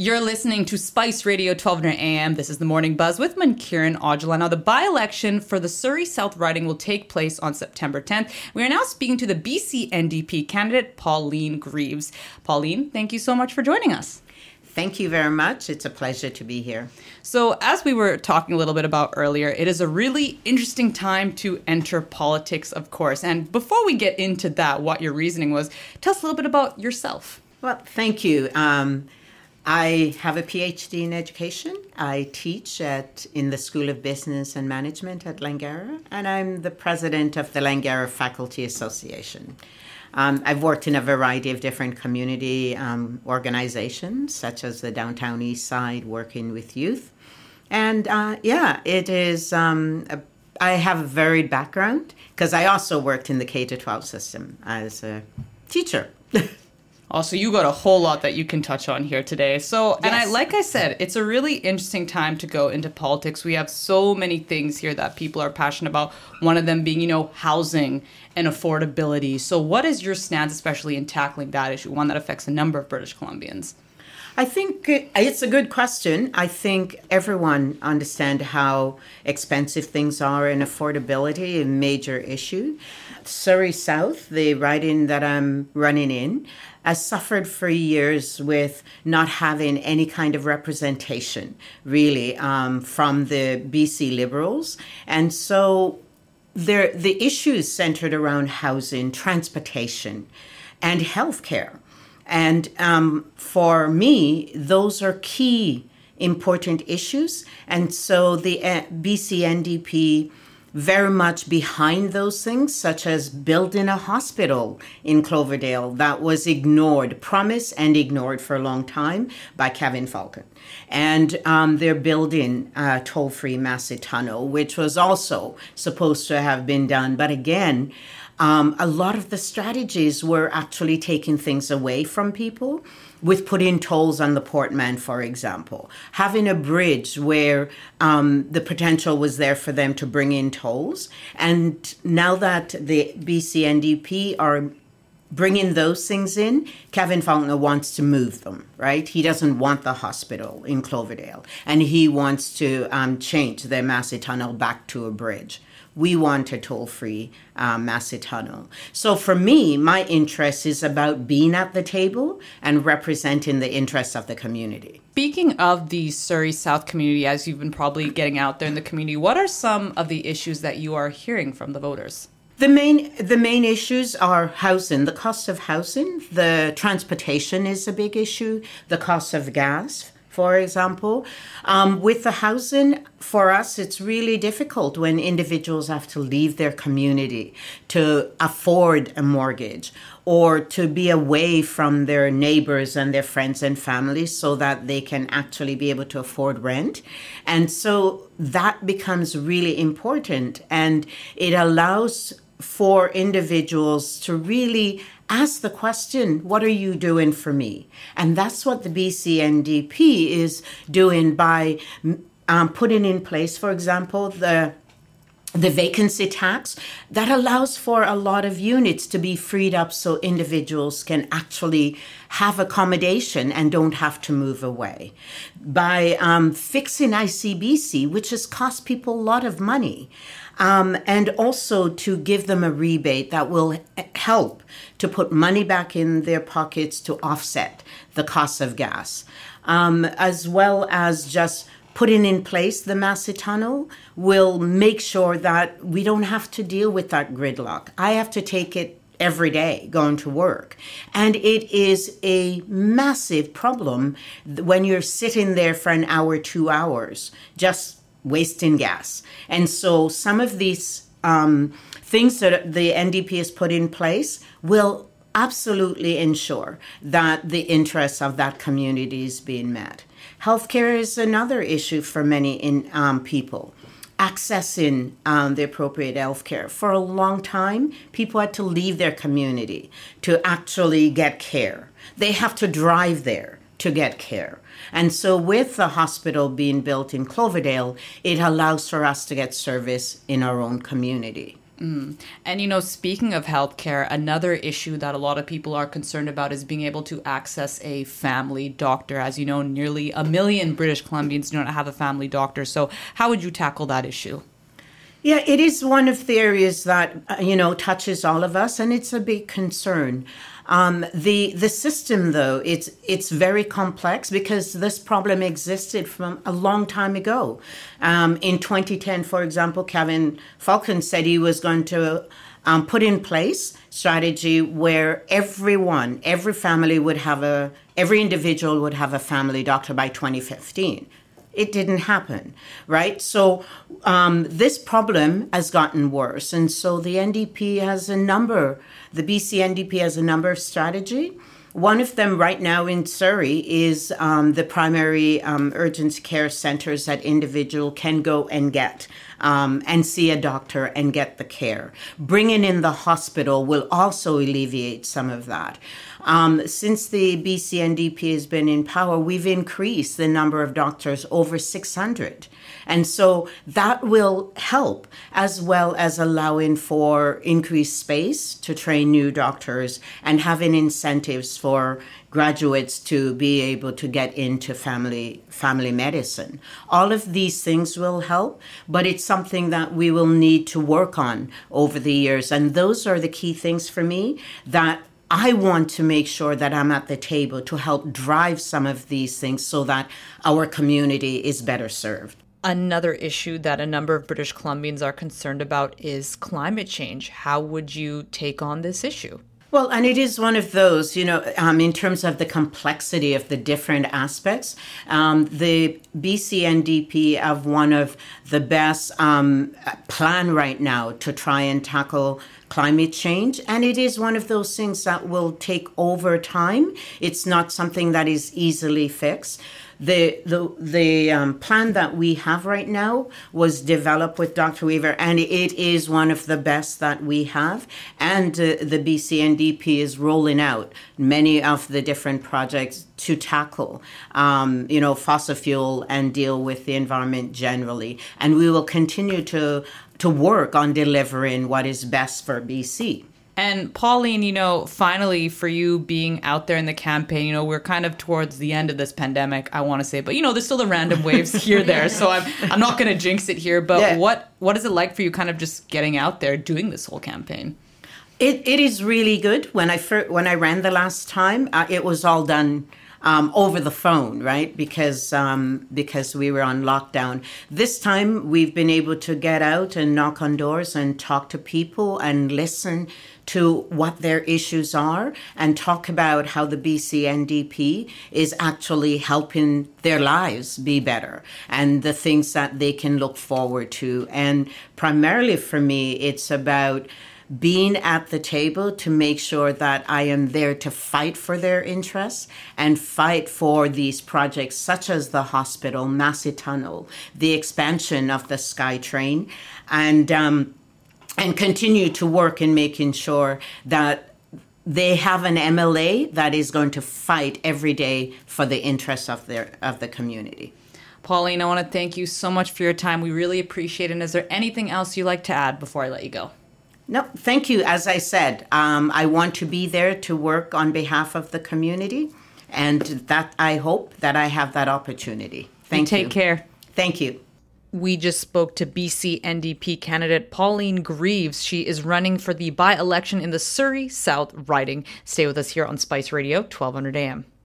You're listening to Spice Radio 1200 AM. This is the Morning Buzz with Mankiran Aujla. Now, the by-election for the Surrey South riding will take place on September 10th. We are now speaking to the BC NDP candidate, Pauline Greaves. Pauline, thank you so much for joining us. Thank you very much. It's a pleasure to be here. So, as we were talking a little bit about earlier, it is a really interesting time to enter politics, of course. And before we get into that, what your reasoning was, tell us a little bit about yourself. Well, thank you. Um, I have a PhD in education. I teach at in the School of Business and Management at Langara, and I'm the president of the Langara Faculty Association. Um, I've worked in a variety of different community um, organizations, such as the Downtown East Side, working with youth. And uh, yeah, it is. Um, a, I have a varied background because I also worked in the K 12 system as a teacher. Also, you got a whole lot that you can touch on here today. So, yes. and I like I said, it's a really interesting time to go into politics. We have so many things here that people are passionate about. One of them being, you know, housing and affordability. So, what is your stance, especially in tackling that issue, one that affects a number of British Columbians? I think it's a good question. I think everyone understand how expensive things are and affordability a major issue. Surrey South, the riding that I'm running in, has suffered for years with not having any kind of representation, really, um, from the BC Liberals. And so there, the issues centered around housing, transportation, and healthcare. And um, for me, those are key important issues. And so the uh, BC NDP very much behind those things, such as building a hospital in Cloverdale that was ignored, promised and ignored for a long time by Kevin Falcon. And um, they're building a toll free Massey Tunnel, which was also supposed to have been done. But again, um, a lot of the strategies were actually taking things away from people with putting tolls on the Port Mann, for example, having a bridge where um, the potential was there for them to bring in tolls. And now that the BC NDP are bringing those things in, Kevin Falcon wants to move them, right? He doesn't want the hospital in Cloverdale, and he wants to um, change the Massey Tunnel back to a bridge we want a toll free um, Massey Tunnel. So for me, my interest is about being at the table and representing the interests of the community. Speaking of the Surrey South community, as you've been probably getting out there in the community, what are some of the issues that you are hearing from the voters? The main the main issues are housing, the cost of housing, the transportation is a big issue, the cost of gas, for example. Um, with the housing, for us, it's really difficult when individuals have to leave their community to afford a mortgage or to be away from their neighbors and their friends and family so that they can actually be able to afford rent. And so that becomes really important and it allows for individuals to really ask the question, what are you doing for me? And that's what the BCNDP is doing by um, putting in place, for example, the the vacancy tax that allows for a lot of units to be freed up so individuals can actually have accommodation and don't have to move away. By um, fixing icbc which has cost people a lot of money um, and also to give them a rebate that will help to put money back in their pockets to offset the cost of gas, um, as well as just putting in place the Massey Tunnel will make sure that we don't have to deal with that gridlock. I have to take it every day going to work. And it is a massive problem when you're sitting there for an hour, two hours, just wasting gas. And so some of these um, things that the NDP has put in place will absolutely ensure that the interests of that community is being met. Healthcare is another issue for many in, um, people. Accessing um, the appropriate health care. For a long time, people had to leave their community to actually get care. They have to drive there to get care. And so, with the hospital being built in Cloverdale, it allows for us to get service in our own community. Mm. And you know, speaking of healthcare, another issue that a lot of people are concerned about is being able to access a family doctor. As you know, nearly a million British Columbians do not have a family doctor. So, how would you tackle that issue? Yeah, it is one of the areas that uh, you know touches all of us, and it's a big concern. Um, the the system, though, it's it's very complex because this problem existed from a long time ago. Um, in 2010, for example, Kevin Falcon said he was going to um, put in place strategy where everyone, every family would have a, every individual would have a family doctor by 2015 it didn't happen, right? So um, this problem has gotten worse. And so the NDP has a number, the BC NDP has a number of strategy. One of them right now in Surrey is um, the primary um, urgent care centers that individual can go and get um, and see a doctor and get the care. Bringing in the hospital will also alleviate some of that. Um, since the BC NDP has been in power, we've increased the number of doctors over 600. And so that will help as well as allowing for increased space to train new doctors and having incentives for graduates to be able to get into family family medicine. All of these things will help, but it's something that we will need to work on over the years. And those are the key things for me that I want to make sure that I'm at the table to help drive some of these things so that our community is better served. Another issue that a number of British Columbians are concerned about is climate change. How would you take on this issue? Well, and it is one of those, you know, um, in terms of the complexity of the different aspects. Um, the BC NDP have one of the best um, plan right now to try and tackle climate change. And it is one of those things that will take over time. It's not something that is easily fixed. The the the um, plan that we have right now was developed with Dr. Weaver, and it is one of the best that we have. And uh, the BCNDP is rolling out many of the different projects to tackle, um, you know, fossil fuel and deal with the environment generally. And we will continue to to work on delivering what is best for BC. And Pauline, you know, finally for you being out there in the campaign, you know, we're kind of towards the end of this pandemic, I want to say, but you know, there's still the random waves here there. So I'm I'm not going to jinx it here, but yeah. what what is it like for you kind of just getting out there doing this whole campaign? It it is really good. When I first, when I ran the last time, uh, it was all done um, over the phone, right? Because um, because we were on lockdown. This time we've been able to get out and knock on doors and talk to people and listen to what their issues are and talk about how the BC NDP is actually helping their lives be better and the things that they can look forward to. And primarily for me, it's about being at the table to make sure that I am there to fight for their interests and fight for these projects such as the hospital, Massey Tunnel, the expansion of the SkyTrain, and um, and continue to work in making sure that they have an MLA that is going to fight every day for the interests of their of the community. Pauline, I want to thank you so much for your time. We really appreciate it. And is there anything else you'd like to add before I let you go? No, thank you. As I said, um, I want to be there to work on behalf of the community, and that I hope that I have that opportunity. Thank you. Take care. Thank you. We just spoke to BC NDP candidate Pauline Greaves. She is running for the by election in the Surrey South riding. Stay with us here on Spice Radio, 1200 AM.